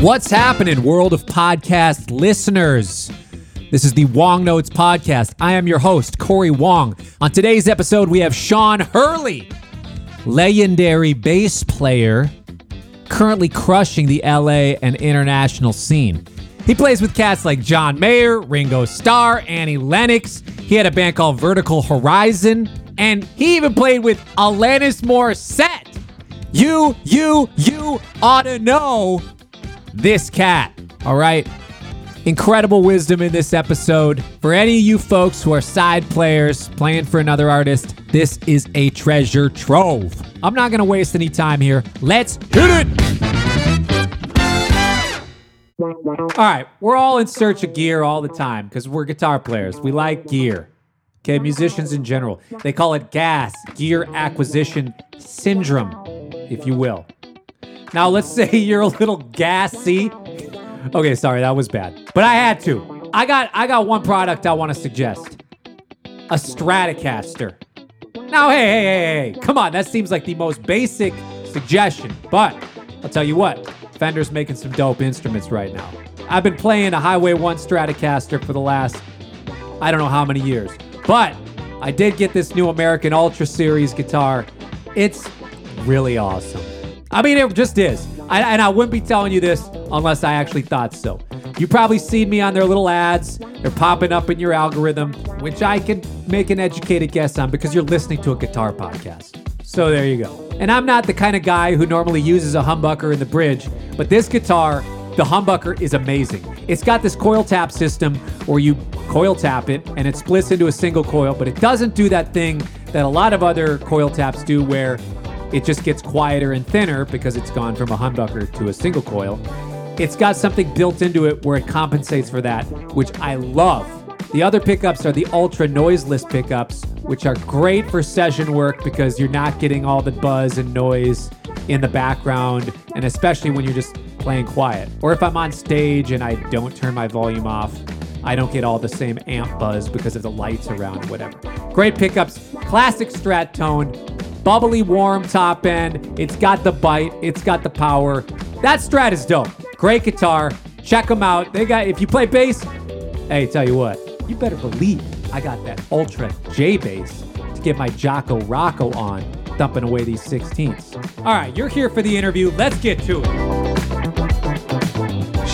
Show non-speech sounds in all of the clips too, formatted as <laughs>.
What's happening, world of podcast listeners? This is the Wong Notes podcast. I am your host, Cory Wong. On today's episode, we have Sean Hurley, legendary bass player, currently crushing the LA and international scene. He plays with cats like John Mayer, Ringo Starr, Annie Lennox. He had a band called Vertical Horizon, and he even played with Alanis Morissette. You, you, you ought to know this cat, all right? Incredible wisdom in this episode. For any of you folks who are side players playing for another artist, this is a treasure trove. I'm not going to waste any time here. Let's hit it! All right, we're all in search of gear all the time because we're guitar players. We like gear. Okay, musicians in general. They call it GAS, gear acquisition syndrome, if you will. Now, let's say <laughs> you're a little gassy. Okay, sorry, that was bad. But I had to. I got I got one product I want to suggest. A Stratocaster. Now, hey, hey, hey, hey, come on, that seems like the most basic suggestion. But I'll tell you what, Fender's making some dope instruments right now. I've been playing a Highway 1 Stratocaster for the last I don't know how many years. But I did get this new American Ultra Series guitar. It's really awesome. I mean, it just is. I, and I wouldn't be telling you this unless I actually thought so. You probably seen me on their little ads. They're popping up in your algorithm, which I can make an educated guess on because you're listening to a guitar podcast. So there you go. And I'm not the kind of guy who normally uses a humbucker in the bridge, but this guitar, the humbucker is amazing. It's got this coil tap system where you coil tap it and it splits into a single coil, but it doesn't do that thing that a lot of other coil taps do where it just gets quieter and thinner because it's gone from a humbucker to a single coil. It's got something built into it where it compensates for that, which I love. The other pickups are the ultra noiseless pickups, which are great for session work because you're not getting all the buzz and noise in the background, and especially when you're just playing quiet. Or if I'm on stage and I don't turn my volume off, I don't get all the same amp buzz because of the lights around, whatever. Great pickups, classic strat tone, bubbly warm top end. It's got the bite, it's got the power. That strat is dope. Great guitar. Check them out. They got if you play bass, hey, tell you what, you better believe I got that Ultra J bass to get my Jaco Rocco on, thumping away these 16ths. All right, you're here for the interview. Let's get to it.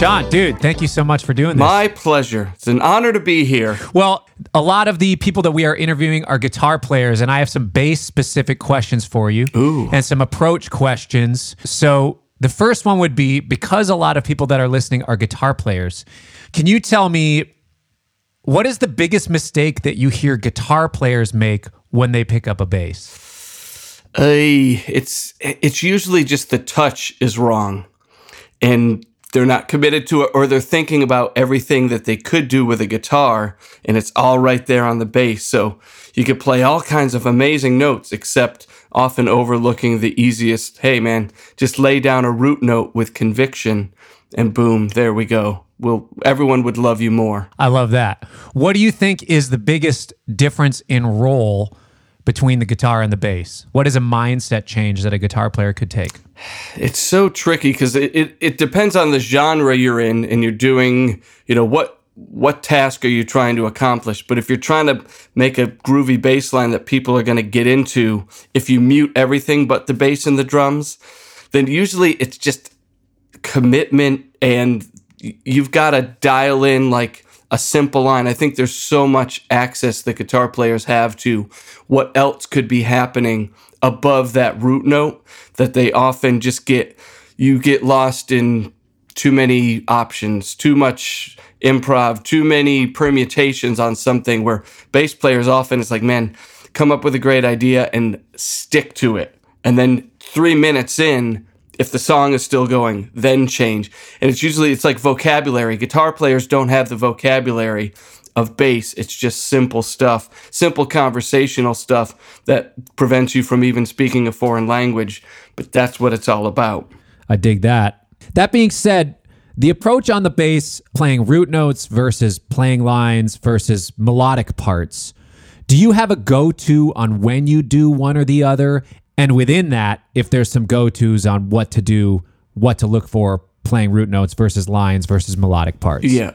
Sean, dude, thank you so much for doing this. My pleasure. It's an honor to be here. Well, a lot of the people that we are interviewing are guitar players, and I have some bass specific questions for you Ooh. and some approach questions. So, the first one would be because a lot of people that are listening are guitar players, can you tell me what is the biggest mistake that you hear guitar players make when they pick up a bass? Uh, it's it's usually just the touch is wrong, and they're not committed to it, or they're thinking about everything that they could do with a guitar, and it's all right there on the bass. So you could play all kinds of amazing notes, except often overlooking the easiest. Hey, man, just lay down a root note with conviction, and boom, there we go. Will everyone would love you more? I love that. What do you think is the biggest difference in role between the guitar and the bass? What is a mindset change that a guitar player could take? It's so tricky because it, it, it depends on the genre you're in and you're doing, you know, what what task are you trying to accomplish? But if you're trying to make a groovy bass line that people are going to get into, if you mute everything but the bass and the drums, then usually it's just commitment and you've got to dial in like a simple line. I think there's so much access that guitar players have to what else could be happening above that root note that they often just get you get lost in too many options, too much improv, too many permutations on something where bass players often it's like, man, come up with a great idea and stick to it. And then 3 minutes in, if the song is still going, then change. And it's usually it's like vocabulary. Guitar players don't have the vocabulary of bass. It's just simple stuff, simple conversational stuff that prevents you from even speaking a foreign language. But that's what it's all about. I dig that. That being said, the approach on the bass, playing root notes versus playing lines versus melodic parts, do you have a go to on when you do one or the other? And within that, if there's some go tos on what to do, what to look for playing root notes versus lines versus melodic parts. Yeah.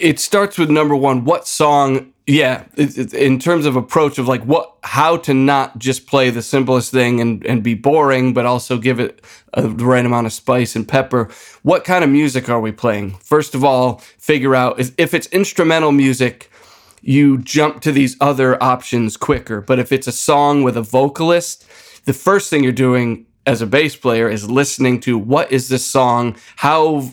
It starts with number one, what song, yeah, it- it- in terms of approach of like what, how to not just play the simplest thing and, and be boring, but also give it a, the right amount of spice and pepper. What kind of music are we playing? First of all, figure out if if it's instrumental music, you jump to these other options quicker. But if it's a song with a vocalist, the first thing you're doing as a bass player is listening to what is this song? How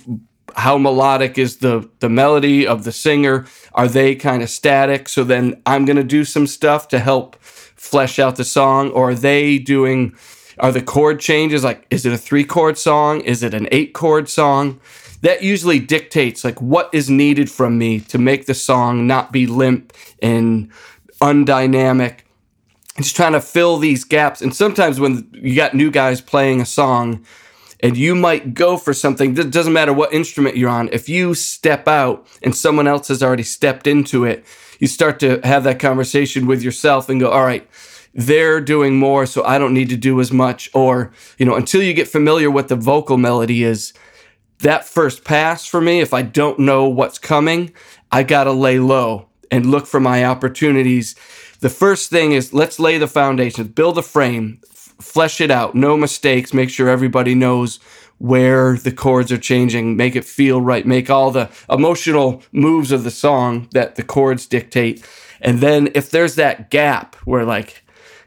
how melodic is the the melody of the singer? Are they kind of static? So then I'm going to do some stuff to help flesh out the song or are they doing are the chord changes like is it a 3 chord song? Is it an 8 chord song? that usually dictates like what is needed from me to make the song not be limp and undynamic just trying to fill these gaps and sometimes when you got new guys playing a song and you might go for something. It doesn't matter what instrument you're on. If you step out and someone else has already stepped into it you start to have that conversation with yourself and go all right they're doing more so i don't need to do as much. Or you know until you get familiar with the vocal melody is that first pass for me, if I don't know what's coming, I got to lay low and look for my opportunities. The first thing is let's lay the foundation, build a frame, flesh it out, no mistakes, make sure everybody knows where the chords are changing, make it feel right, make all the emotional moves of the song that the chords dictate. And then if there's that gap where, like,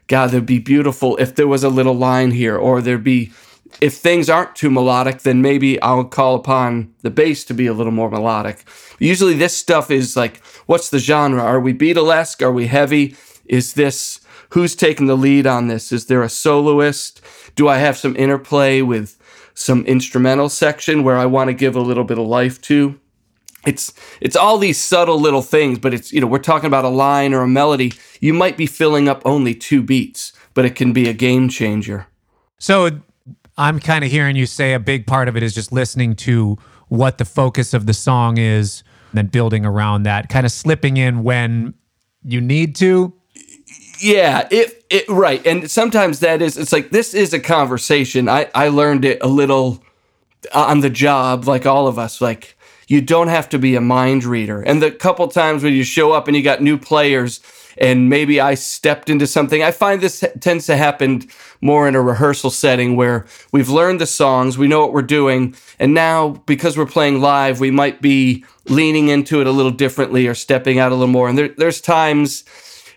God, that'd be beautiful if there was a little line here, or there'd be if things aren't too melodic, then maybe I'll call upon the bass to be a little more melodic. Usually, this stuff is like, what's the genre? Are we Beatlesque? Are we heavy? Is this who's taking the lead on this? Is there a soloist? Do I have some interplay with some instrumental section where I want to give a little bit of life to? It's it's all these subtle little things, but it's you know we're talking about a line or a melody. You might be filling up only two beats, but it can be a game changer. So I'm kind of hearing you say a big part of it is just listening to what the focus of the song is, and then building around that, kind of slipping in when you need to. Yeah, it it right. And sometimes that is it's like this is a conversation. I I learned it a little uh, on the job like all of us like you don't have to be a mind reader. And the couple times when you show up and you got new players and maybe I stepped into something, I find this tends to happen more in a rehearsal setting where we've learned the songs, we know what we're doing, and now because we're playing live, we might be leaning into it a little differently or stepping out a little more. And there, there's times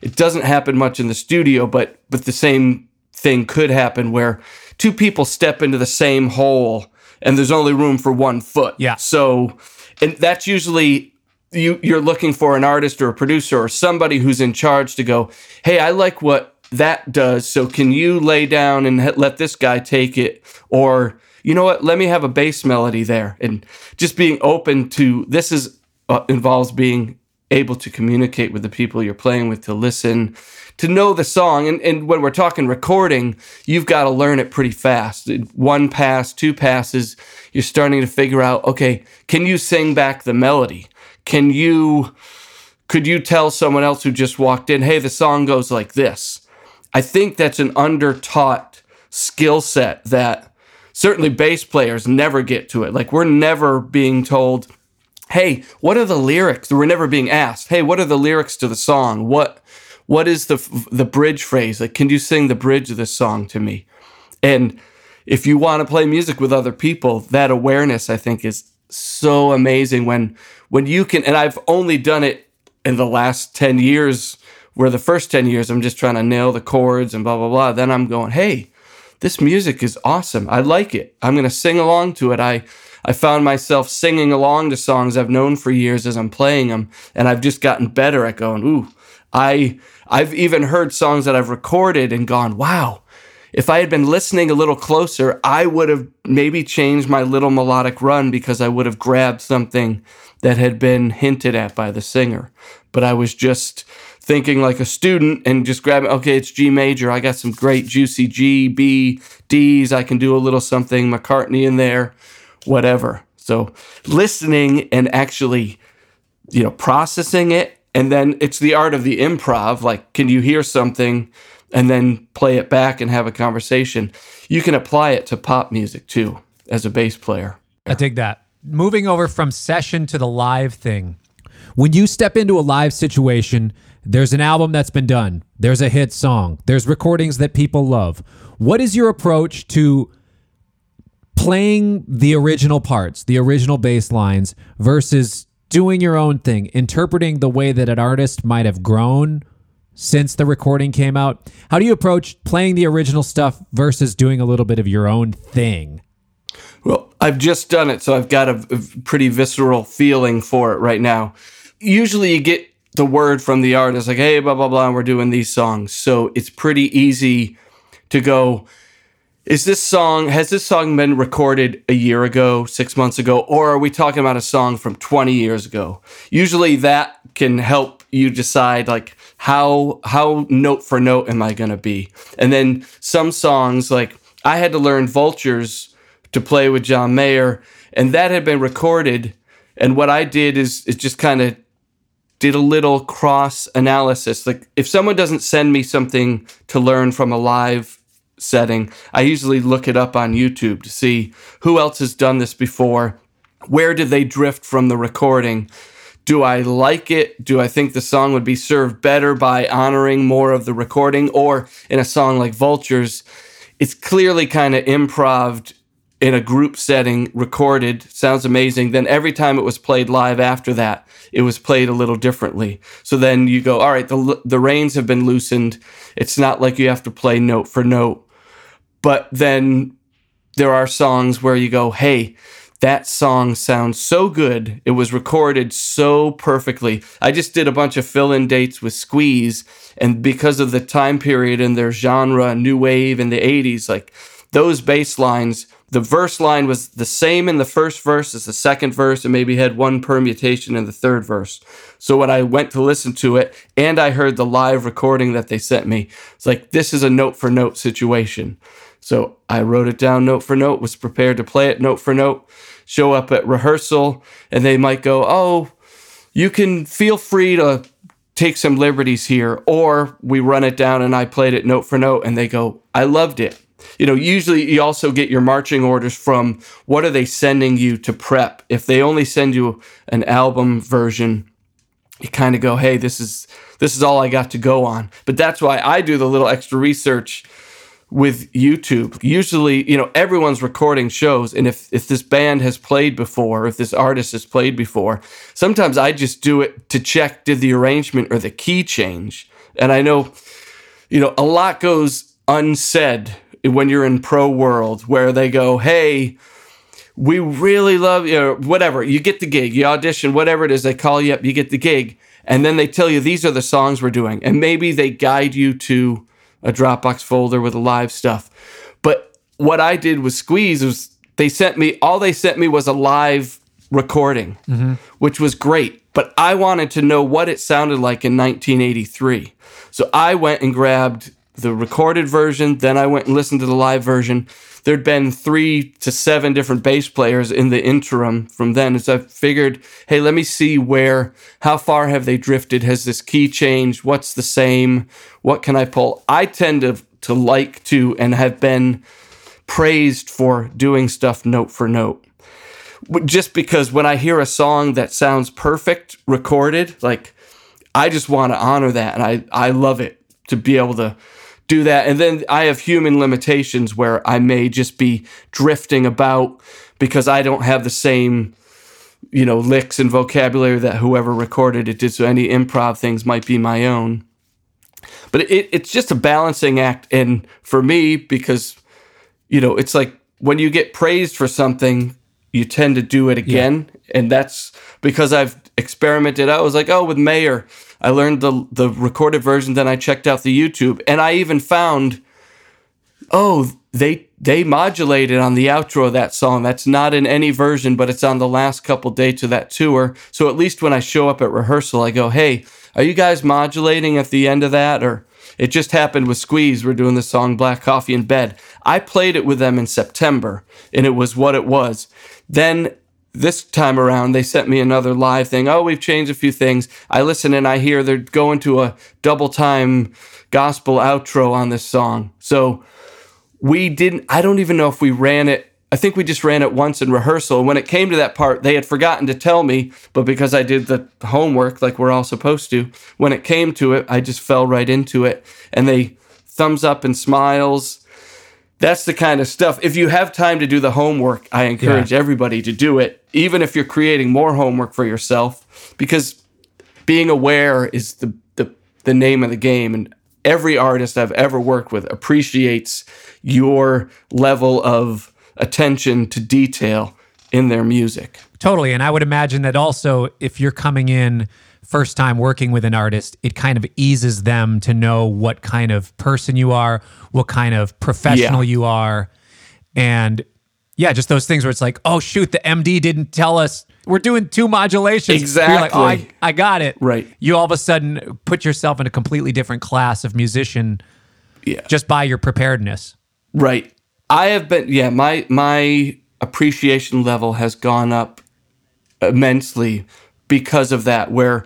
it doesn't happen much in the studio, but but the same thing could happen where two people step into the same hole and there's only room for one foot. Yeah. So and that's usually you you're looking for an artist or a producer or somebody who's in charge to go, "Hey, I like what that does. So can you lay down and let this guy take it or you know what? Let me have a bass melody there." And just being open to this is uh, involves being able to communicate with the people you're playing with to listen to know the song. And, and when we're talking recording you've got to learn it pretty fast. One pass two passes you're starting to figure out okay can you sing back the melody? Can you could you tell someone else who just walked in hey the song goes like this. I think that's an undertaught skill set that certainly bass players never get to it. Like we're never being told hey, what are the lyrics? We're never being asked, hey, what are the lyrics to the song? What what is the the bridge phrase? Like, can you sing the bridge of this song to me? And if you want to play music with other people, that awareness I think is so amazing when when you can and I've only done it in the last 10 years where the first 10 years I'm just trying to nail the chords and blah blah blah. Then I'm going, hey, this music is awesome. I like it. I'm going to sing along to it. I I found myself singing along to songs I've known for years as I'm playing them, and I've just gotten better at going, ooh, I I've even heard songs that I've recorded and gone, wow. If I had been listening a little closer, I would have maybe changed my little melodic run because I would have grabbed something that had been hinted at by the singer. But I was just thinking like a student and just grabbing, okay, it's G major. I got some great juicy G, B, D's. I can do a little something McCartney in there, whatever. So listening and actually, you know, processing it. And then it's the art of the improv. Like, can you hear something and then play it back and have a conversation? You can apply it to pop music too as a bass player. I dig that. Moving over from session to the live thing. When you step into a live situation, there's an album that's been done, there's a hit song, there's recordings that people love. What is your approach to playing the original parts, the original bass lines, versus doing your own thing, interpreting the way that an artist might have grown since the recording came out? How do you approach playing the original stuff versus doing a little bit of your own thing? Well, I've just done it, so I've got a, a pretty visceral feeling for it right now. Usually you get the word from the artist, like, hey, blah, blah, blah, and we're doing these songs. So it's pretty easy to go, is this song, has this song been recorded a year ago, six months ago, or are we talking about a song from 20 years ago? Usually that can help you decide, like, how, how note for note am I going to be? And then some songs, like, I had to learn Vultures to play with John Mayer, and that had been recorded. And what I did is, is just kind of did a little cross analysis. Like if someone doesn't send me something to learn from a live setting, I usually look it up on YouTube to see who else has done this before. Where did they drift from the recording? Do I like it? Do I think the song would be served better by honoring more of the recording? Or in a song like Vultures, it's clearly kind of improv in a group setting, recorded, sounds amazing. Then every time it was played live after that, it was played a little differently. So then you go, all right, the, the reins have been loosened. It's not like you have to play note for note. But then there are songs where you go, hey, that song sounds so good. It was recorded so perfectly. I just did a bunch of fill in dates with Squeeze, and because of the time period and their genre, new wave in the 80s, like those bass lines the verse line was the same in the first verse as the second verse and maybe had one permutation in the third verse. So when I went to listen to it and I heard the live recording that they sent me, it's like this is a note for note situation. So I wrote it down note for note, was prepared to play it note for note, show up at rehearsal, and they might go, Oh, you can feel free to take some liberties here. Or we run it down and I played it note for note, and they go, I loved it you know, usually you also get your marching orders from what are they sending you to prep. If they only send you an album version, you kind of go, "Hey, this is this is all I got to go on." But that's why I do the little extra research with YouTube. Usually, you know, everyone's recording shows and if if this band has played before, if this artist has played before, sometimes I just do it to check did the arrangement or the key change. And I know you know, a lot goes unsaid when you're in pro world where they go, hey, we really love you, know, whatever. You get the gig, you audition, whatever it is, they call you up, you get the gig, and then they tell you these are the songs we're doing. And maybe they guide you to a Dropbox folder with the live stuff. But what I did with Squeeze was they sent me, all they sent me was a live recording, mm-hmm. which was great. But I wanted to know what it sounded like in 1983. So I went and grabbed the recorded version. Then I went and listened to the live version. There'd been three to seven different bass players in the interim from then. So I figured, hey, let me see where, how far have they drifted? Has this key changed? What's the same? What can I pull? I tend to, to like to and have been praised for doing stuff note for note. Just because when I hear a song that sounds perfect recorded, like I just want to honor that and I, I love it to be able to do that. And then I have human limitations where I may just be drifting about because I don't have the same, you know, licks and vocabulary that whoever recorded it did. So any improv things might be my own. But it, it's just a balancing act. And for me, because, you know, it's like when you get praised for something, you tend to do it again. Yeah. And that's because I've experimented. I was like, oh, with Mayer, I learned the the recorded version, then I checked out the YouTube, and I even found, oh, they they modulated on the outro of that song. That's not in any version, but it's on the last couple dates of that tour. So at least when I show up at rehearsal, I go, hey, are you guys modulating at the end of that, or it just happened with Squeeze. We're doing the song Black Coffee in Bed. I played it with them in September, and it was what it was. Then this time around they sent me another live thing oh we've changed a few things i listen and i hear they're going to a double time gospel outro on this song so we didn't i don't even know if we ran it I think we just ran it once in rehearsal. When it came to that part, they had forgotten to tell me, but because I did the homework like we're all supposed to, when it came to it, I just fell right into it. And they thumbs up and smiles. That's the kind of stuff. If you have time to do the homework, I encourage Yeah. everybody to do it, even if you're creating more homework for yourself, because being aware is the, the, the name of the game. And every artist I've ever worked with appreciates your level of attention to detail in their music. Totally. And I would imagine that also if you're coming in first time working with an artist, it kind of eases them to know what kind of person you are, what kind of professional Yeah. you are. And yeah, just those things where it's like, oh, shoot, the MD didn't tell us we're doing two modulations. You're like, oh, I, Exactly. I got it. Right. You all of a sudden put yourself in a completely different class of musician Yeah. just by your preparedness. Right. I have been yeah, my my appreciation level has gone up immensely because of that where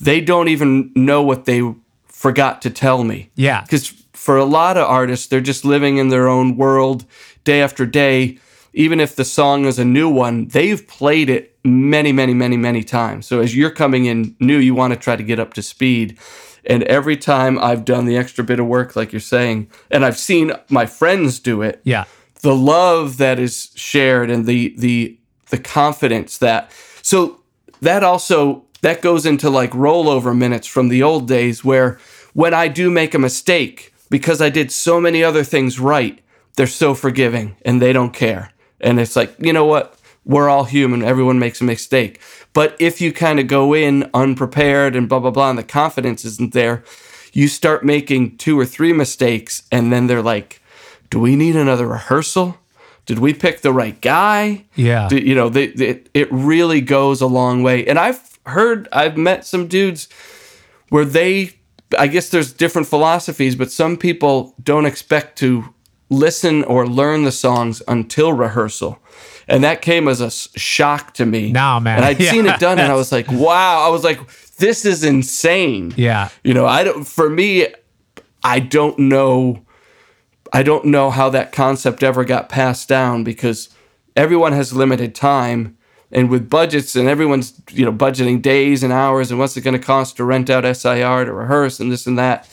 they don't even know what they forgot to tell me. Yeah. Cuz for a lot of artists they're just living in their own world day after day even if the song is a new one, they've played it many, many, many, many times. So as you're coming in new, you want to try to get up to speed. And every time I've done the extra bit of work, like you're saying, and I've seen my friends do it, Yeah. the love that is shared and the the the confidence that so that also that goes into like rollover minutes from the old days where when I do make a mistake because I did so many other things right they're so forgiving and they don't care. And it's like you know what? We're all human. Everyone makes a mistake. But if you kind of go in unprepared and blah blah blah and the confidence isn't there you start making two or three mistakes and then they're like do we need another rehearsal? Did we pick the right guy? Yeah. Do- you know, they, they, it really goes a long way. And I've heard, I've met some dudes where they, I guess there's different philosophies, but some people don't expect to listen or learn the songs until rehearsal. And that came as a shock to me. Nah, man. And I'd <laughs> Yeah. seen it done and I was like, wow. I was like, this is insane. Yeah. You know, I don't, for me, I don't know I don't know how that concept ever got passed down because everyone has limited time and with budgets and everyone's you know budgeting days and hours and what's it going to cost to rent out SIR to rehearse and this and that.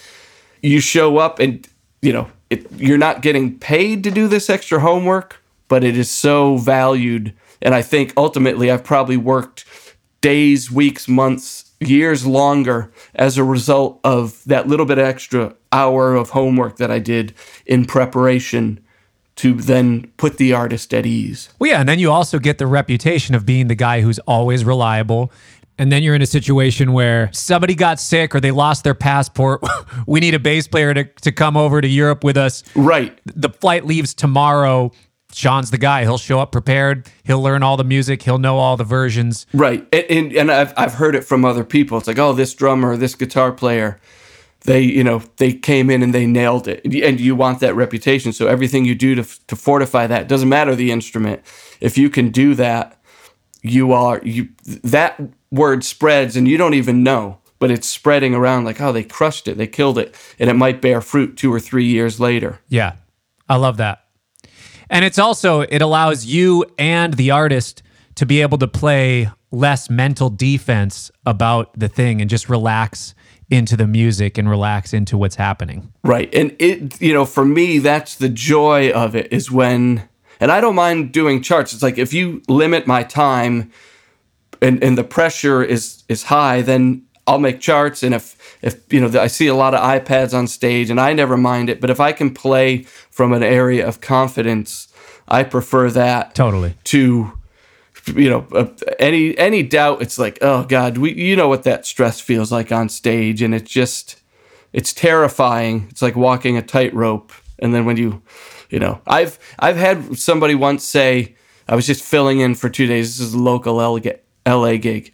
You show up and you know it, you're not getting paid to do this extra homework but it is so valued. And I think ultimately I've probably worked days weeks months years longer as a result of that little bit extra hour of homework that I did in preparation to then put the artist at ease. Well, yeah, and then you also get the reputation of being the guy who's always reliable. And then you're in a situation where somebody got sick or they lost their passport. <laughs> we need a bass player to, to come over to Europe with us. Right. The flight leaves tomorrow. Sean's the guy. He'll show up prepared. He'll learn all the music. He'll know all the versions. Right. And, and, and I've, I've heard it from other people. It's like, oh, this drummer, this guitar player, they, you know, they came in and they nailed it. And you want that reputation. So everything you do to, to fortify that doesn't matter the instrument. If you can do that, you are, you, that word spreads and you don't even know, but it's spreading around like, oh, they crushed it. They killed it. And it might bear fruit two or three years later. Yeah, I love that. And it's also, it allows you and the artist to be able to play less mental defense about the thing and just relax into the music and relax into what's happening. Right. And it, you know, for me, that's the joy of it is when, and I don't mind doing charts. It's like if you limit my time and, and the pressure is, is high, then I'll make charts. And if, if, you know, I see a lot of iPads on stage and I never mind it, but if I can play from an area of confidence, I prefer that Totally. to you know uh, any any doubt it's like oh god we you know what that stress feels like on stage and it's just it's terrifying. It's like walking a tightrope. And then when you you know i've i've had somebody once say i was just filling in for two days this is a local la LA gig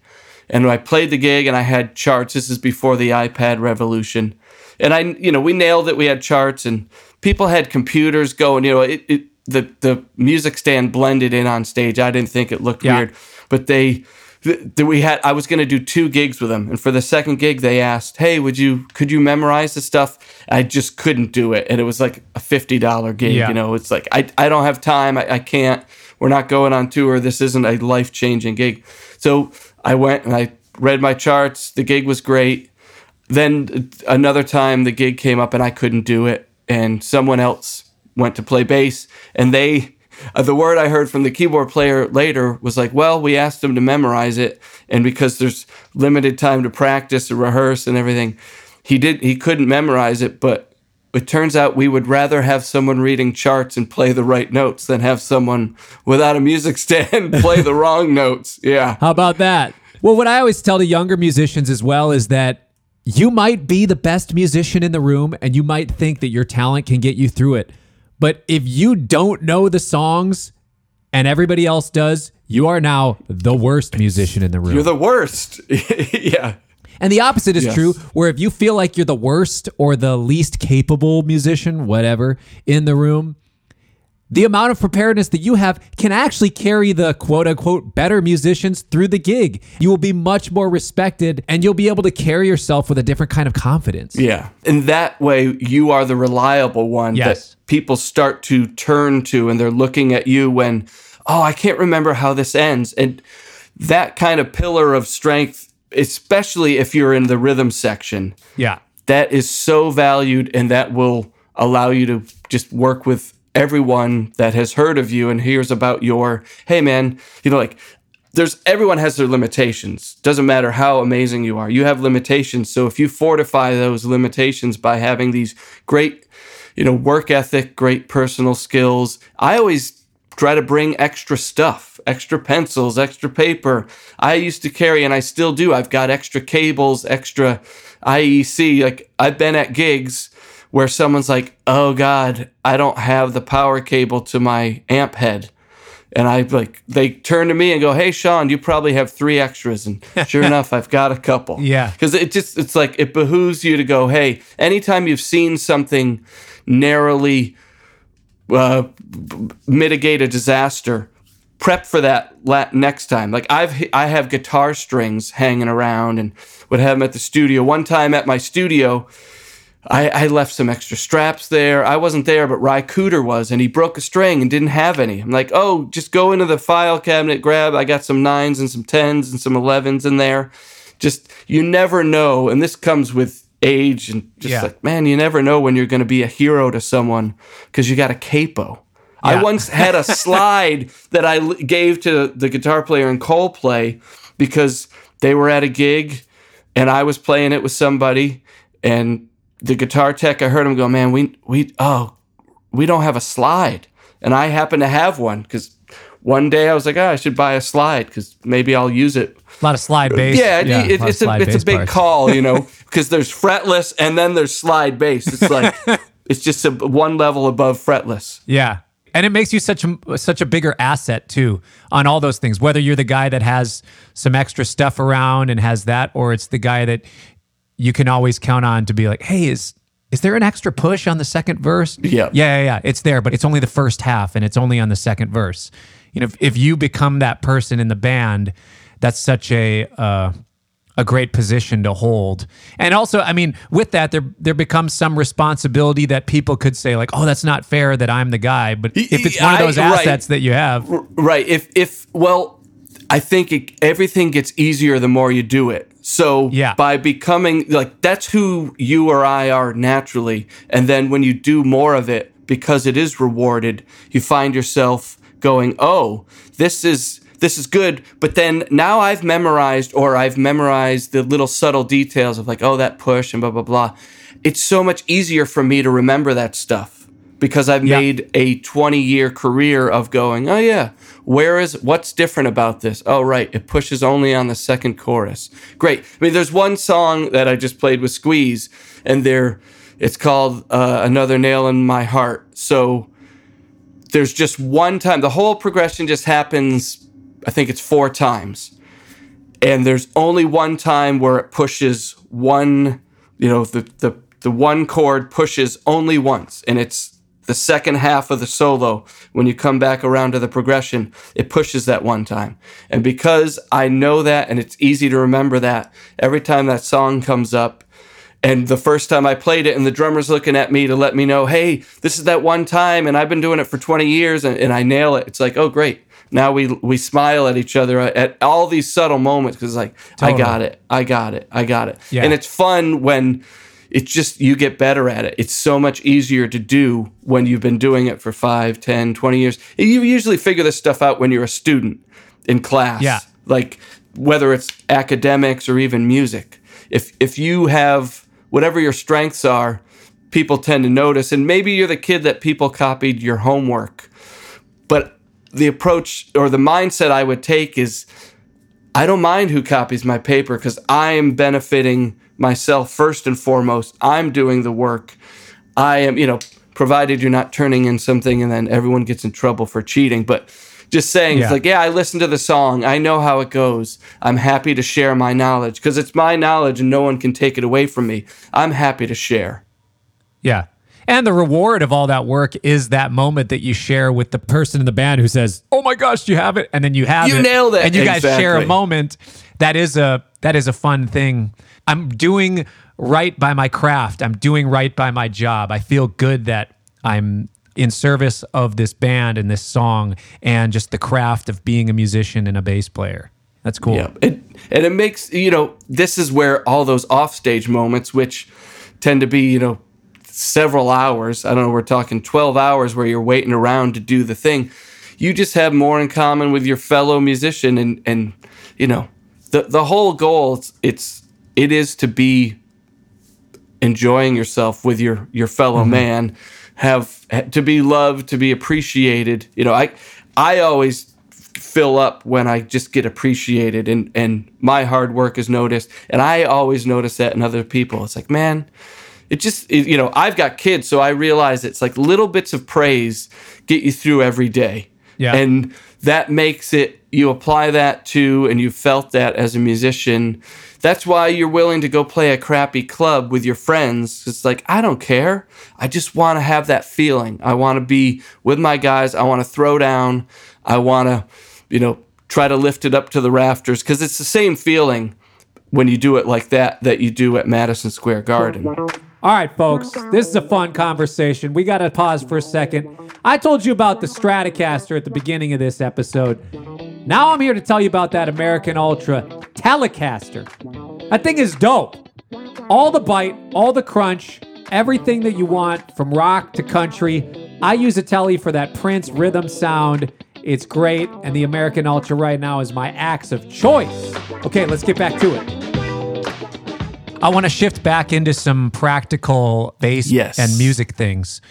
and i played the gig and i had charts this is before the ipad revolution and i you know we nailed it we had charts and people had computers going you know it, it the the music stand blended in on stage. I didn't think it looked Yeah. weird, but they th- th- we had I was going to do two gigs with them, and for the second gig, they asked, "Hey, would you could you memorize the stuff?" I just couldn't do it, and it was like a fifty dollar gig. Yeah. You know, it's like I I don't have time. I, I can't. We're not going on tour. This isn't a life changing gig. So I went and I read my charts. The gig was great. Then another time, the gig came up and I couldn't do it, and someone else went to play bass, and they uh, the word I heard from the keyboard player later was like, well, we asked him to memorize it, and because there's limited time to practice and rehearse and everything, he did he couldn't memorize it. But it turns out we would rather have someone reading charts and play the right notes than have someone without a music stand <laughs> play the wrong notes. Yeah. How about that? Well, what I always tell the younger musicians as well is that you might be the best musician in the room and you might think that your talent can get you through it. But if you don't know the songs and everybody else does, you are now the worst musician in the room. You're the worst. <laughs> yeah. And the opposite is Yes. true, where if you feel like you're the worst or the least capable musician, whatever, in the room, the amount of preparedness that you have can actually carry the quote unquote better musicians through the gig. You will be much more respected and you'll be able to carry yourself with a different kind of confidence. Yeah. In that way, you are the reliable one Yes. that people start to turn to and they're looking at you when, oh, I can't remember how this ends. And that kind of pillar of strength, especially if you're in the rhythm section, Yeah. that is so valued and that will allow you to just work with everyone that has heard of you and hears about your hey man you know like there's everyone has their limitations. Doesn't matter how amazing you are you have limitations. So if you fortify those limitations by having these great you know work ethic great personal skills i always try to bring extra stuff extra pencils extra paper i used to carry and i still do i've got extra cables extra iec like i've been at gigs where someone's like oh god i don't have the power cable to my amp head and I like they turn to me and go, "Hey, Sean, you probably have three extras." And <laughs> sure enough, I've got a couple. Yeah. because it just it's like it behooves you to go, "Hey, anytime you've seen something narrowly uh, mitigate a disaster, prep for that next time." Like I've I have guitar strings hanging around and would have them at the studio. One time at my studio. I, I left some extra straps there. I wasn't there, but Ry Cooder was, and he broke a string and didn't have any. I'm like, oh, just go into the file cabinet, grab. I got some nines and some tens and some elevens in there. Just you never know, and this comes with age and just Yeah. like man, you never know when you're going to be a hero to someone because you got a capo. Yeah. I once had a <laughs> slide that I l- gave to the guitar player in Coldplay because they were at a gig and I was playing it with somebody and the guitar tech I heard him go, "Man, we we oh, we don't have a slide." And I happen to have one cuz one day I was like, "Oh, I should buy a slide cuz maybe I'll use it." A lot of slide bass. Yeah, it, lot of it's a it's a big parts. call, you know, <laughs> because there's fretless and then there's slide bass. It's like <laughs> it's just a one level above fretless. Yeah. And it makes you such a such a bigger asset too on all those things. Whether you're the guy that has some extra stuff around and has that, or it's the guy that you can always count on to be like, hey, is is there an extra push on the second verse? Yeah. yeah, yeah, yeah. It's there, but it's only the first half, and it's only on the second verse. You know, if, if you become that person in the band, that's such a uh, a great position to hold. And also, I mean, with that, there there becomes some responsibility that people could say, like, "Oh, that's not fair that I'm the guy." But if it's one of I- those right. assets that you have, Right. If if well, I think it, everything gets easier the more you do it. So Yeah. by becoming like that's who you or I are naturally, and then when you do more of it because it is rewarded, you find yourself going, "Oh, this is." This is good, but then now I've memorized or I've memorized the little subtle details of like, oh, that push and blah, blah, blah. It's so much easier for me to remember that stuff because I've Yeah. made a 20 year career of going, oh yeah, where is what's different about this? Oh right, it pushes only on the second chorus. Great. I mean, there's one song that I just played with Squeeze, and there, it's called uh, "Another Nail in My Heart." So there's just one time. The whole progression just happens. I think it's four times, and there's only one time where it pushes one. You know, the the the one chord pushes only once, and it's the second half of the solo, when you come back around to the progression, it pushes that one time. And because I know that and it's easy to remember that, every time that song comes up, and the first time I played it, and the drummer's looking at me to let me know, hey, this is that one time, and I've been doing it for 20 years, and, and I nail it. It's like, oh, great. Now we we smile at each other at all these subtle moments because like totally. I got it, I got it, I got it, yeah. and it's fun when it's just you get better at it. It's so much easier to do when you've been doing it for 5 10 20 years. You usually figure this stuff out when you're a student in class. Yeah. Like whether it's academics or even music. If if you have whatever your strengths are people tend to notice. And maybe you're the kid that people copied your homework. But the approach or the mindset i would take is i don't mind who copies my paper because i am benefiting myself first and foremost. I'm doing the work. I am, you know, provided you're not turning in something and then everyone gets in trouble for cheating. But just saying, yeah. it's like, yeah, I listened to the song. I know how it goes. I'm happy to share my knowledge because it's my knowledge and no one can take it away from me. I'm happy to share. Yeah. And the reward of all that work is that moment that you share with the person in the band who says, "Oh my gosh, you have it!" and then you have you it. You nailed it, and you exactly. guys share a moment. That is a that is a fun thing I'm doing right by my craft. I'm doing right by my job. I feel good that I'm in service of this band and this song and just the craft of being a musician and a bass player. That's cool. Yeah. It, and it makes, you know, this is where all those offstage moments, which tend to be, you know, several hours, I don't know, we're talking 12 hours where you're waiting around to do the thing. You just have more in common with your fellow musician and, and you know, the, the whole goal, it's, it's it is to be enjoying yourself with your your fellow mm-hmm. man have to be loved to be appreciated you know i i always fill up when i just get appreciated and and my hard work is noticed and i always notice that in other people it's like man it just it, you know i've got kids so i realize it's like little bits of praise get you through every day yeah and that makes it you apply that to and you felt that as a musician that's why you're willing to go play a crappy club with your friends. It's like, I don't care. I just want to have that feeling. I want to be with my guys. I want to throw down. I want to, you know, try to lift it up to the rafters because it's the same feeling when you do it like that that you do at Madison Square Garden. All right, folks, this is a fun conversation. We got to pause for a second. I told you about the Stratocaster at the beginning of this episode. Now I'm here to tell you about that American Ultra Telecaster. That thing is dope. All the bite, all the crunch, everything that you want from rock to country. I use a Tele for that Prince rhythm sound. It's great, and the American Ultra right now is my axe of choice. Okay, let's get back to it. I want to shift back into some practical bass yes. and music things.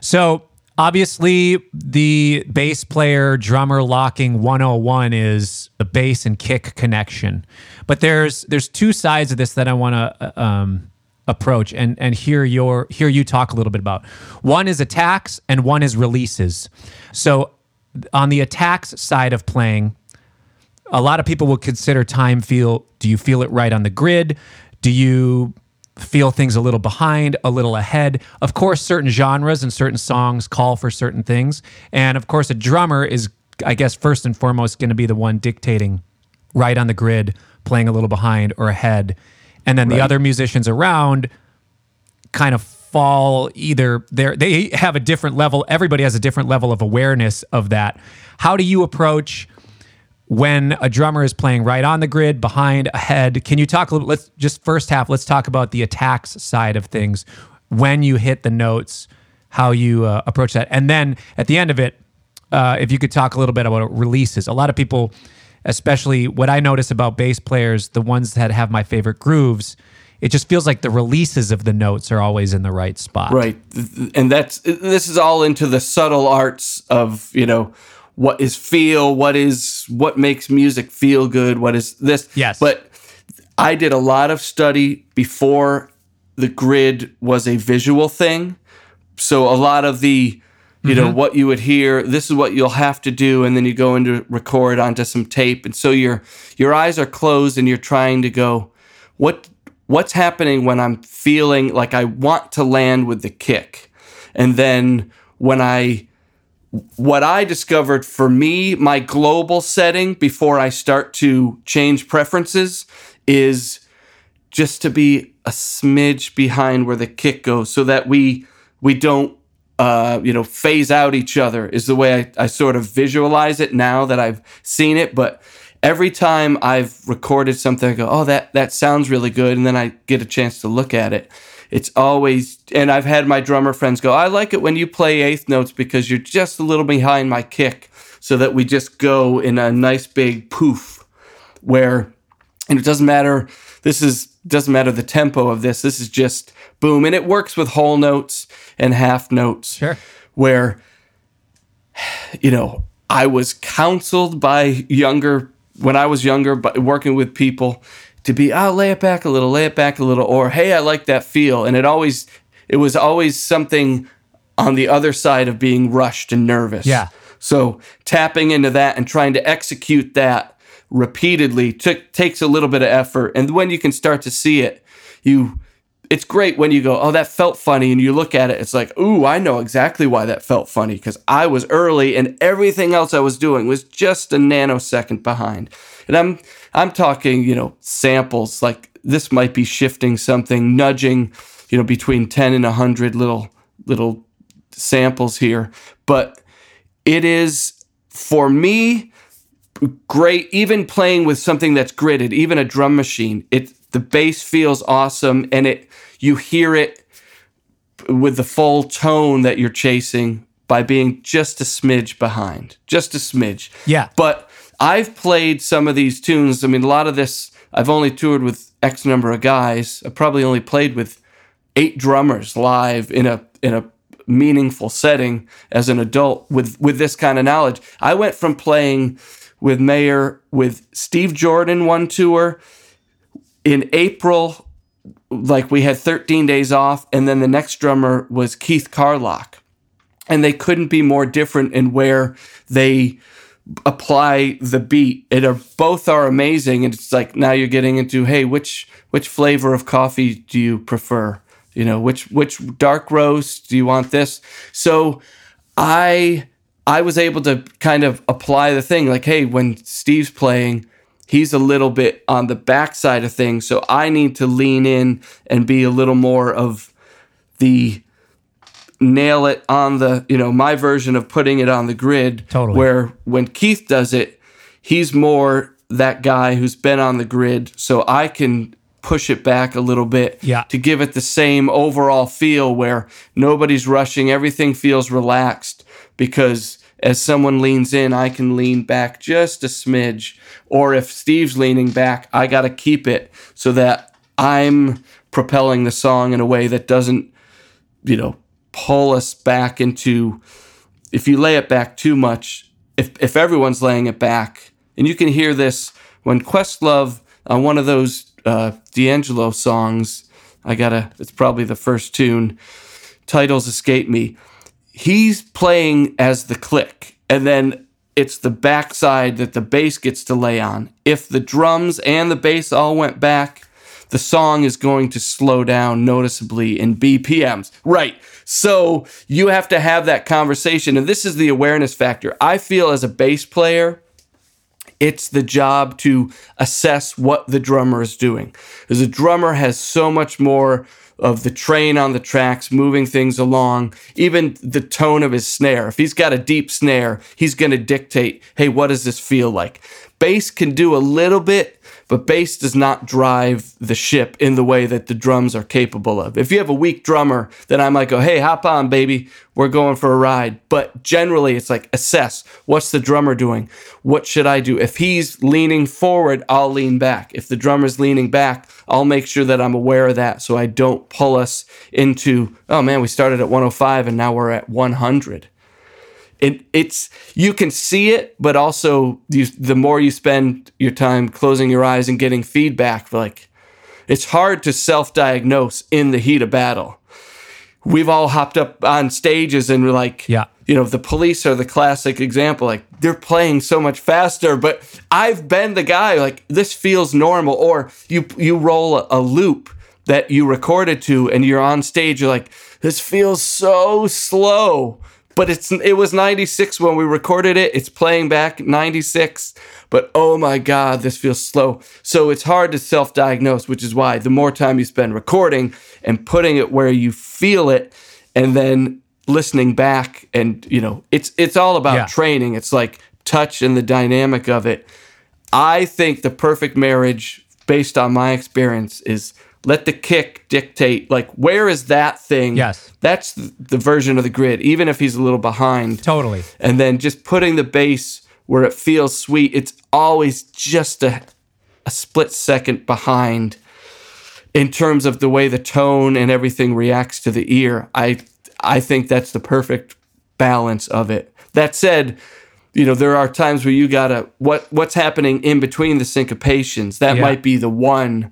So, Obviously, the bass player drummer locking 101 is the bass and kick connection. But there's there's two sides of this that I want to uh, um, approach and and hear your hear you talk a little bit about. One is attacks and one is releases. So on the attacks side of playing, a lot of people will consider time feel do you feel it right on the grid? Do you feel things a little behind, a little ahead. Of course, certain genres and certain songs call for certain things. And of course, a drummer is, I guess, first and foremost, going to be the one dictating right on the grid, playing a little behind or ahead. And then right. the other musicians around kind of fall either they they have a different level everybody has a different level of awareness of that how do you approach when a drummer is playing right on the grid, behind, ahead. Can you talk a little? Let's just first half. Let's talk about the attacks side of things. When you hit the notes, how you uh, approach that, and then at the end of it, uh, if you could talk a little bit about releases. A lot of people, especially what I notice about bass players, the ones that have my favorite grooves. It just feels like the releases of the notes are always in the right spot. Right. And that's this is all into the subtle arts of, you know, what is feel, what is what makes music feel good, what is this. Yes. But I did a lot of study before the grid was a visual thing. So a lot of the you mm-hmm. know what you would hear this is what you'll have to do and then you go into record onto some tape and so your your eyes are closed and you're trying to go what what's happening when i'm feeling like i want to land with the kick and then when I what I discovered for me, my global setting before I start to change preferences is just to be a smidge behind where the kick goes so that we we don't uh, you know phase out each other is the way I, I sort of visualize it now that I've seen it. But every time I've recorded something, I go, oh that that sounds really good, and then I get a chance to look at it it's always and I've had my drummer friends go, I like it when you play eighth notes because you're just a little behind my kick, so that we just go in a nice big poof where and it doesn't matter this is doesn't matter the tempo of this. This is just boom. And it works with whole notes and half notes. Sure. Where you know, I was counseled by younger when I was younger, but working with people to be, oh, lay it back a little, lay it back a little, or hey, I like that feel. And it always, it was always something on the other side of being rushed and nervous. Yeah. So tapping into that and trying to execute that repeatedly t- takes a little bit of effort. And when you can start to see it, you, it's great when you go, oh, that felt funny. And you look at it, it's like, ooh, I know exactly why that felt funny because I was early and everything else I was doing was just a nanosecond behind. And I'm, I'm talking, you know, samples like this might be shifting something, nudging, you know, between 10 and 100 little little samples here, but it is for me great even playing with something that's gridded, even a drum machine. It the bass feels awesome and it you hear it with the full tone that you're chasing by being just a smidge behind, just a smidge. Yeah. But I've played some of these tunes. I mean, a lot of this, I've only toured with X number of guys. I probably only played with eight drummers live in a in a meaningful setting as an adult with with this kind of knowledge. I went from playing with Mayer with Steve Jordan one tour in April like we had 13 days off and then the next drummer was Keith Carlock. And they couldn't be more different in where they apply the beat. It are both are amazing, and it's like now you're getting into hey, which which flavor of coffee do you prefer? You know, which which dark roast do you want this? So I I was able to kind of apply the thing like, hey, when Steve's playing, he's a little bit on the backside of things, so I need to lean in and be a little more of the nail it on the, you know, my version of putting it on the grid. Totally. Where when Keith does it, he's more that guy who's been on the grid. So I can push it back a little bit Yeah. to give it the same overall feel where nobody's rushing, everything feels relaxed because as someone leans in, I can lean back just a smidge. Or if Steve's leaning back, I got to keep it so that I'm propelling the song in a way that doesn't, you know, pull us back into if you lay it back too much, if if everyone's laying it back, and you can hear this when Questlove on one of those uh, D'Angelo songs, I gotta, it's probably the first tune, titles escape me. He's playing as the click, and then it's the backside that the bass gets to lay on. If the drums and the bass all went back, the song is going to slow down noticeably in BPMs. Right. So you have to have that conversation. And this is the awareness factor. I feel as a bass player, it's the job to assess what the drummer is doing. Because the drummer has so much more of the train on the tracks, moving things along, even the tone of his snare. If he's got a deep snare, he's going to dictate, hey, what does this feel like? Bass can do a little bit, but bass does not drive the ship in the way that the drums are capable of. If you have a weak drummer, then I might go, hey, hop on, baby, we're going for a ride. But generally, it's like assess what's the drummer doing? What should I do? If he's leaning forward, I'll lean back. If the drummer's leaning back, I'll make sure that I'm aware of that so I don't pull us into, oh man, we started at 105 and now we're at 100 it, it's you can see it, but also you, the more you spend your time closing your eyes and getting feedback, like it's hard to self-diagnose in the heat of battle. We've all hopped up on stages and we're like, Yeah. you know, the police are the classic example. Like they're playing so much faster, but I've been the guy like this feels normal. Or you you roll a, a loop that you recorded to, and you're on stage. You're like, this feels so slow but it's it was 96 when we recorded it. It's playing back 96, but oh my god, this feels slow. So it's hard to self-diagnose, which is why the more time you spend recording and putting it where you feel it and then listening back and you know, it's it's all about Yeah. training. It's like touch and the dynamic of it. I think the perfect marriage, based on my experience, is let the kick dictate. Like, where is that thing? Yes. That's the version of the grid, even if he's a little behind. Totally. And then just putting the bass where it feels sweet. It's always just a, a split second behind in terms of the way the tone and everything reacts to the ear. I I think that's the perfect balance of it. That said, you know, there are times where you gotta what what's happening in between the syncopations. That Yeah. might be the one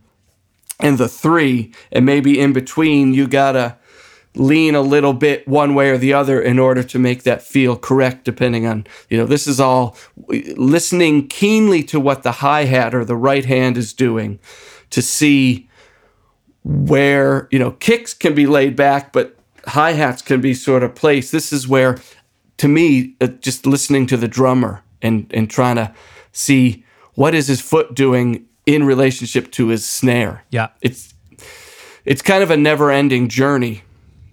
and the three, and maybe in between you gotta lean a little bit one way or the other in order to make that feel correct depending on you know this is all listening keenly to what the hi-hat or the right hand is doing to see where you know kicks can be laid back but hi-hats can be sort of placed. This is where to me uh, just listening to the drummer and and trying to see what is his foot doing in relationship to his snare. Yeah. it's it's kind of a never-ending journey.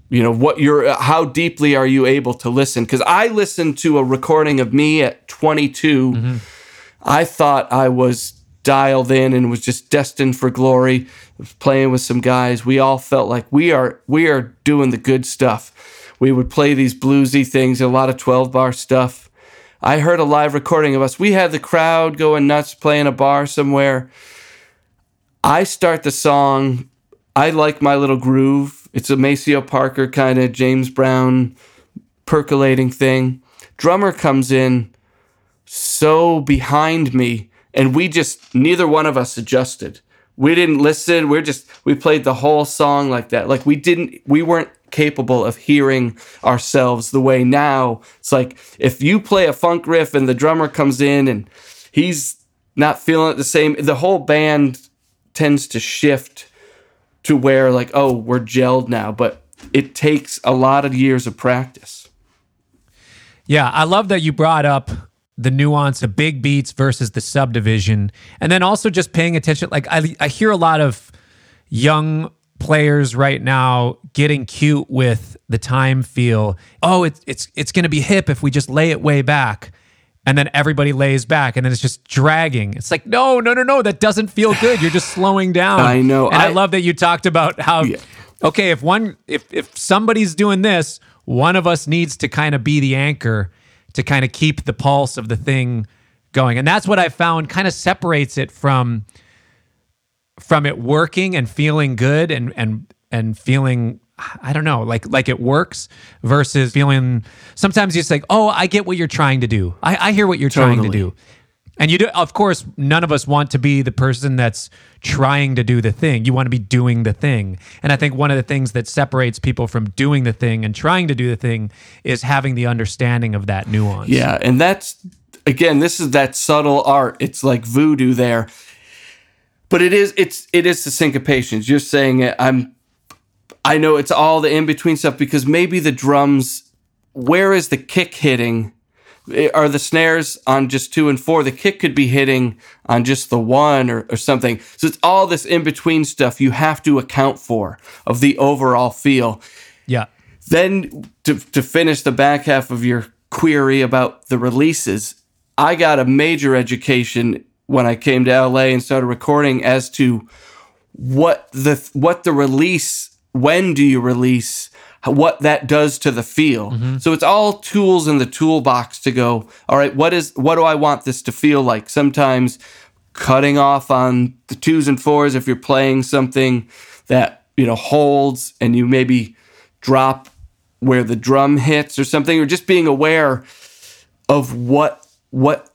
You know what you're how deeply are you able to listen? Because i listened to a recording of me at 22 mm-hmm. i thought i was dialed in and was just destined for glory playing with some guys. We all felt like we are we are doing the good stuff. We would play these bluesy things a lot of 12 bar stuff i heard a live recording of us we had the crowd going nuts playing a bar somewhere I start the song. I like my little groove. It's a Maceo Parker kind of James Brown percolating thing. Drummer comes in so behind me, and we just, neither one of us adjusted. We didn't listen. We're just, we played the whole song like that. Like we didn't, we weren't capable of hearing ourselves the way now. It's like if you play a funk riff and the drummer comes in and he's not feeling it the same, the whole band tends to shift to where like oh we're gelled now but it takes a lot of years of practice Yeah, I love that you brought up the nuance of big beats versus the subdivision, and then also just paying attention. Like I, I hear a lot of young players right now getting cute with the time feel. Oh, it's it's it's going to be hip if we just lay it way back. And then everybody lays back, and then it's just dragging. It's like, no, no, no, no, that doesn't feel good. You're just slowing down. I know. And I, I- love that you talked about how, okay, if one, if if somebody's doing this, one of us needs to kind of be the anchor to kind of keep the pulse of the thing going, and that's what I found kind of separates it from from it working and feeling good and and and feeling I don't know, like like it works versus feeling sometimes it's like, oh, I get what you're trying to do. I, I hear what you're trying to do. And you do of course, none of us want to be the person that's trying to do the thing. You want to be doing the thing. And I think one of the things that separates people from doing the thing and trying to do the thing is having the understanding of that nuance. yeah and that's again this is that subtle art it's like voodoo there but it is it's it is the syncopations you're saying it i'm i know it's all the in between stuff because maybe the drums where is the kick hitting? Eh, are the snares on just two and four? The kick could be hitting on just the one or, or something. So it's all this in between stuff you have to account for of the overall feel. Yeah. then to, to finish the back half of your query about the releases, I got a major education when I came to LA and started recording as to what the what the release, when do you release, what that does to the feel. Mm-hmm. So it's all tools in the toolbox to go, all right, what is what do I want this to feel like? Sometimes cutting off on the twos and fours if you're playing something that, you know, holds and you maybe drop where the drum hits or something or just being aware of what what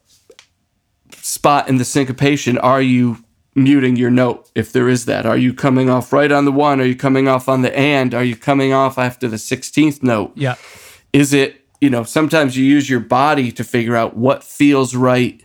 spot in the syncopation are you muting your note if there is that? Are you coming off right on the one? Are you coming off on the and? Are you coming off after the 16th note? Yeah. is it you know sometimes you use your body to figure out what feels right.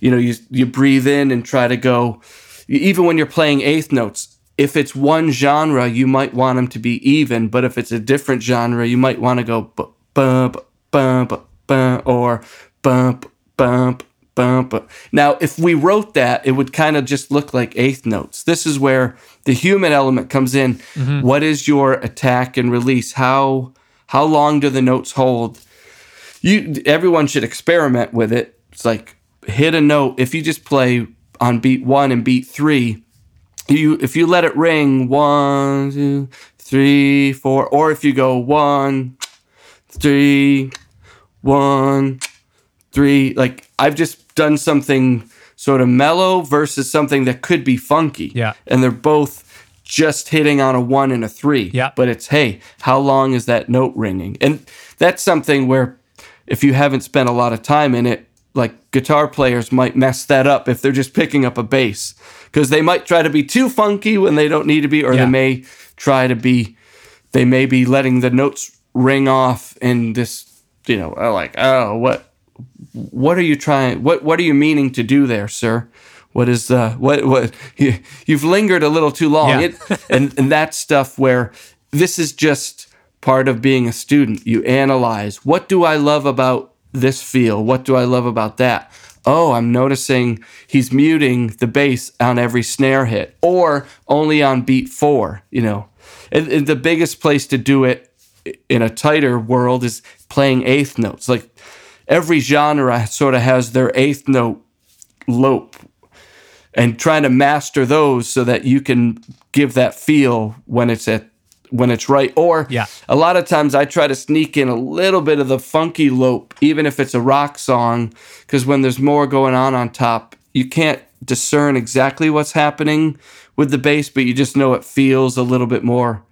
You know you you breathe in and try to go even when you're playing eighth notes if it's one genre you might want them to be even but if it's a different genre you might want to go bu- bu- bu- bump, bump, or bump, bump, bump. Now, if we wrote that, it would kind of just look like eighth notes. This is where the human element comes in. Mm-hmm. What is your attack and release? How how long do the notes hold? You everyone should experiment with it. It's like hit a note. If you just play on beat one and beat three, you if you let it ring one, two, three, four, or if you go one, three, one, three, like I've just done something sort of mellow versus something that could be funky. Yeah. And they're both just hitting on a one and a three. Yeah. But it's, hey, how long is that note ringing? And that's something where if you haven't spent a lot of time in it, like guitar players might mess that up if they're just picking up a bass because they might try to be too funky when they don't need to be, or yeah. they may try to be, they may be letting the notes ring off in this, you know, like, oh, what, what are you trying? What what are you meaning to do there, sir? What is the what what you, you've lingered a little too long. Yeah. It, and and that stuff where this is just part of being a student. You analyze what do I love about this feel? What do I love about that? Oh, I'm noticing he's muting the bass on every snare hit or only on beat four, you know. And, and the biggest place to do it in a tighter world is playing eighth notes. Like every genre sort of has their eighth note lope and trying to master those so that you can give that feel when it's at when it's right. Or yeah. a lot of times I try to sneak in a little bit of the funky lope even if it's a rock song because when there's more going on on top you can't discern exactly what's happening with the bass but you just know it feels a little bit more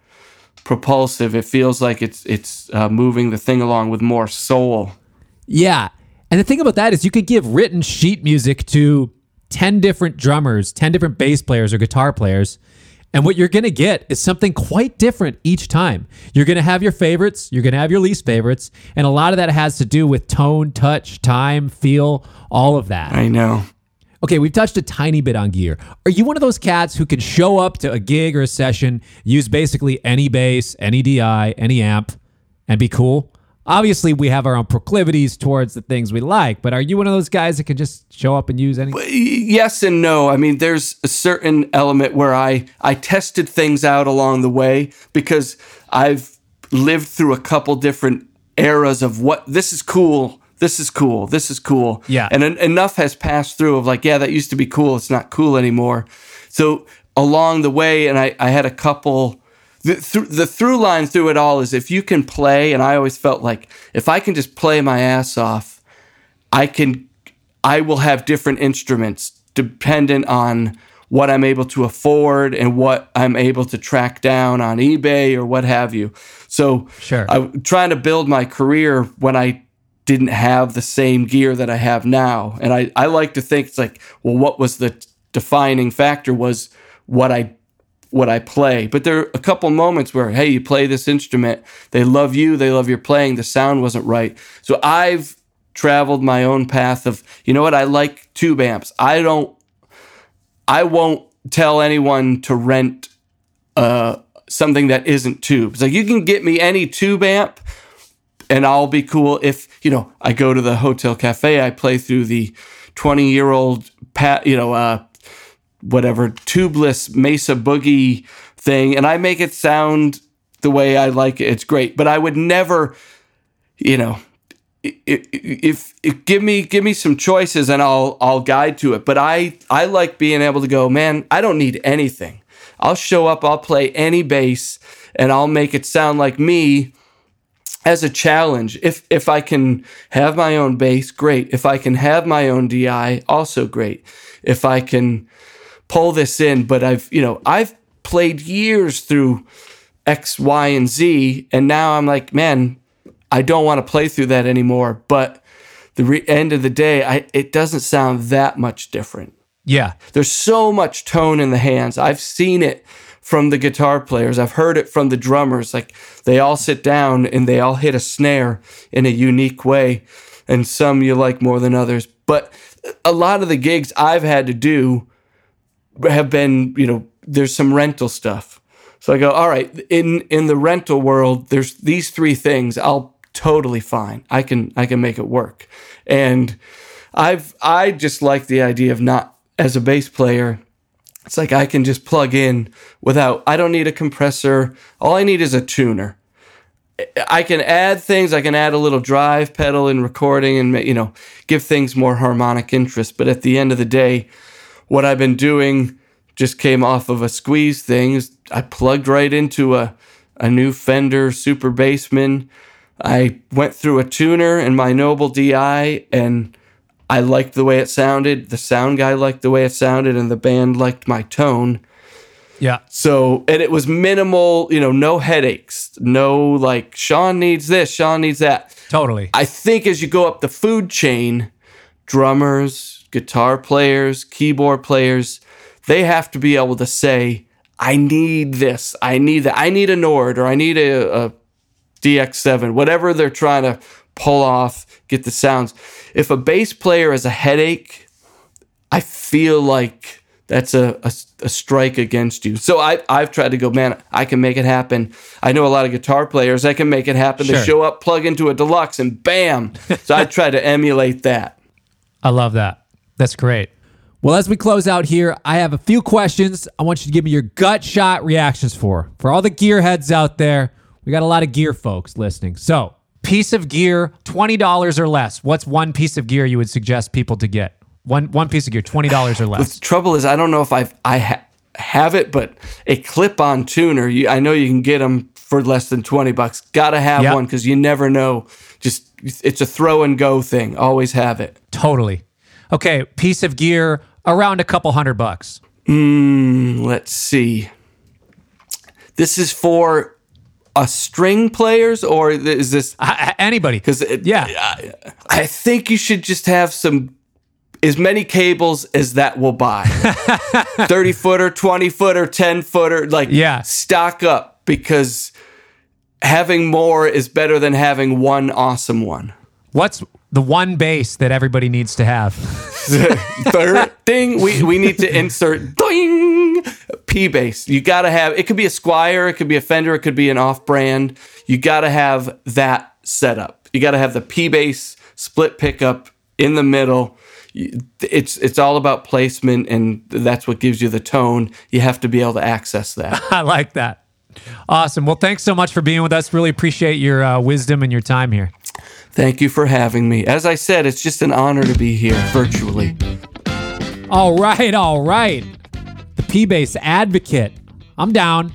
propulsive. It feels like it's it's uh, moving the thing along with more soul yeah. And the thing about that is you could give written sheet music to 10 different drummers, 10 different bass players or guitar players. And what you're going to get is something quite different each time. You're going to have your favorites, you're going to have your least favorites. And a lot of that has to do with tone, touch, time, feel, all of that. I know. Okay, we've touched a tiny bit on gear. Are you one of those cats who can show up to a gig or a session, use basically any bass, any DI, any amp, and be cool? Obviously we have our own proclivities towards the things we like but are you one of those guys that can just show up and use anything yes and no. I mean there's a certain element where i i tested things out along the way because i've lived through a couple different eras of what this is cool this is cool this is cool. Yeah. And en- enough has passed through of like yeah that used to be cool it's not cool anymore. So along the way and i i had a couple the, th- the through line through it all is if you can play, and I always felt like if I can just play my ass off, I can, I will have different instruments dependent on what I'm able to afford and what I'm able to track down on eBay or what have you. So sure. I'm trying to build my career when I didn't have the same gear that I have now. And I, I like to think it's like, well, what was the defining factor was what I what I play. But there are a couple moments where, hey, you play this instrument, they love you, they love your playing, the sound wasn't right. So I've traveled my own path of, you know what, I like tube amps. I don't, I won't tell anyone to rent uh, something that isn't tubes. Like you can get me any tube amp and I'll be cool if, you know, I go to the hotel cafe, I play through the 20 year old, pat, you know, uh, whatever tubeless Mesa Boogie thing, and I make it sound the way I like it. It's great, but I would never, you know, if, if, give me give me some choices and I'll I'll guide to it. But I I like being able to go, man. I don't need anything. I'll show up. I'll play any bass, and I'll make it sound like me as a challenge. If if I can have my own bass, great. If I can have my own DI, also great. If I can pull this in, but I've, you know, I've played years through X, Y, and Z, and now I'm like, man, I don't want to play through that anymore. But the re- end of the day, I, it doesn't sound that much different. Yeah. There's so much tone in the hands. I've seen it from the guitar players. I've heard it from the drummers. Like they all sit down and they all hit a snare in a unique way. And some you like more than others. But a lot of the gigs I've had to do have been, you know, there's some rental stuff. So I go, all right, in in the rental world, there's these three things. I'll totally fine. I can I can make it work. And I've I just like the idea of not as a bass player. It's like I can just plug in without I don't need a compressor. All I need is a tuner. I can add things. I can add a little drive pedal in recording and you know give things more harmonic interest. But at the end of the day, what I've been doing just came off of a squeeze thing. I plugged right into a a new Fender Super Bassman. I went through a tuner in my Noble DI and I liked the way it sounded. The sound guy liked the way it sounded, and the band liked my tone. Yeah. So, and it was minimal, you know, no headaches, no like, Sean needs this, Sean needs that. Totally. I think as you go up the food chain, drummers, guitar players, keyboard players, they have to be able to say, I need this, I need that, I need a Nord or I need a, a DX7, whatever they're trying to pull off, get the sounds. If a bass player has a headache, I feel like that's a, a, a, strike against you. So I, I've tried to go, man, I can make it happen. I know a lot of guitar players, I can make it happen. Sure. They show up, plug into a deluxe, and bam. So I try to emulate that. I love that. That's great. Well, as we close out here, I have a few questions I want you to give me your gut shot reactions for. For all the gearheads out there, we got a lot of gear folks listening. So, piece of gear, $20 or less. What's one piece of gear you would suggest people to get? One one piece of gear, twenty dollars or <sighs> less. The trouble is, I don't know if I've I ha- have it, but a clip-on tuner, you, I know you can get them for less than twenty bucks. Got to have yep. one because you never know. Just it's a throw and go thing. Always have it. Totally. Okay, piece of gear around a couple hundred bucks. Mm, let's see. This is for a string players or is this uh, anybody? Because yeah, I, I think you should just have some as many cables as that will buy <laughs> 30 footer 20 footer 10 footer like yeah stock up because having more is better than having one awesome one what's the one bass that everybody needs to have. <laughs> Third thing we, we need to insert ding p bass. You gotta have it could be a squier it could be a fender it could be an off brand you gotta have that setup. You gotta have the p bass split pickup in the middle. It's it's all about placement and that's what gives you the tone. You have to be able to access that. <laughs> I like that. Awesome. Well thanks so much for being with us. Really appreciate your uh, wisdom and your time here thank you for having me. As i said it's just an honor to be here virtually. All right all right. The p-bass advocate. I'm down.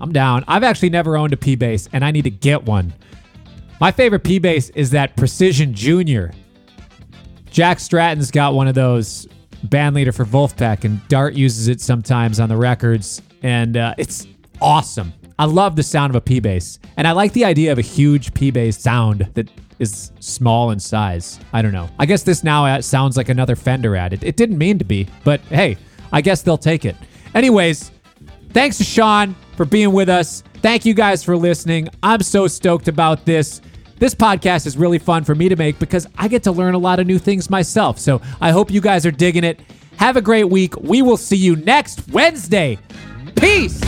I'm down. I've actually never owned a p-bass and i need to get one. My favorite p-bass is that precision junior. Jack Stratton's got one of those band leader for Vulfpeck, and Dart uses it sometimes on the records, and uh, it's awesome. I love the sound of a P bass, and I like the idea of a huge P bass sound that is small in size. I don't know. I guess this now uh, sounds like another Fender ad. It, it didn't mean to be, but hey, I guess they'll take it. Anyways, thanks to Sean for being with us. Thank you guys for listening. I'm so stoked about this. This podcast is really fun for me to make because I get to learn a lot of new things myself. So I hope you guys are digging it. Have a great week. We will see you next Wednesday. Peace.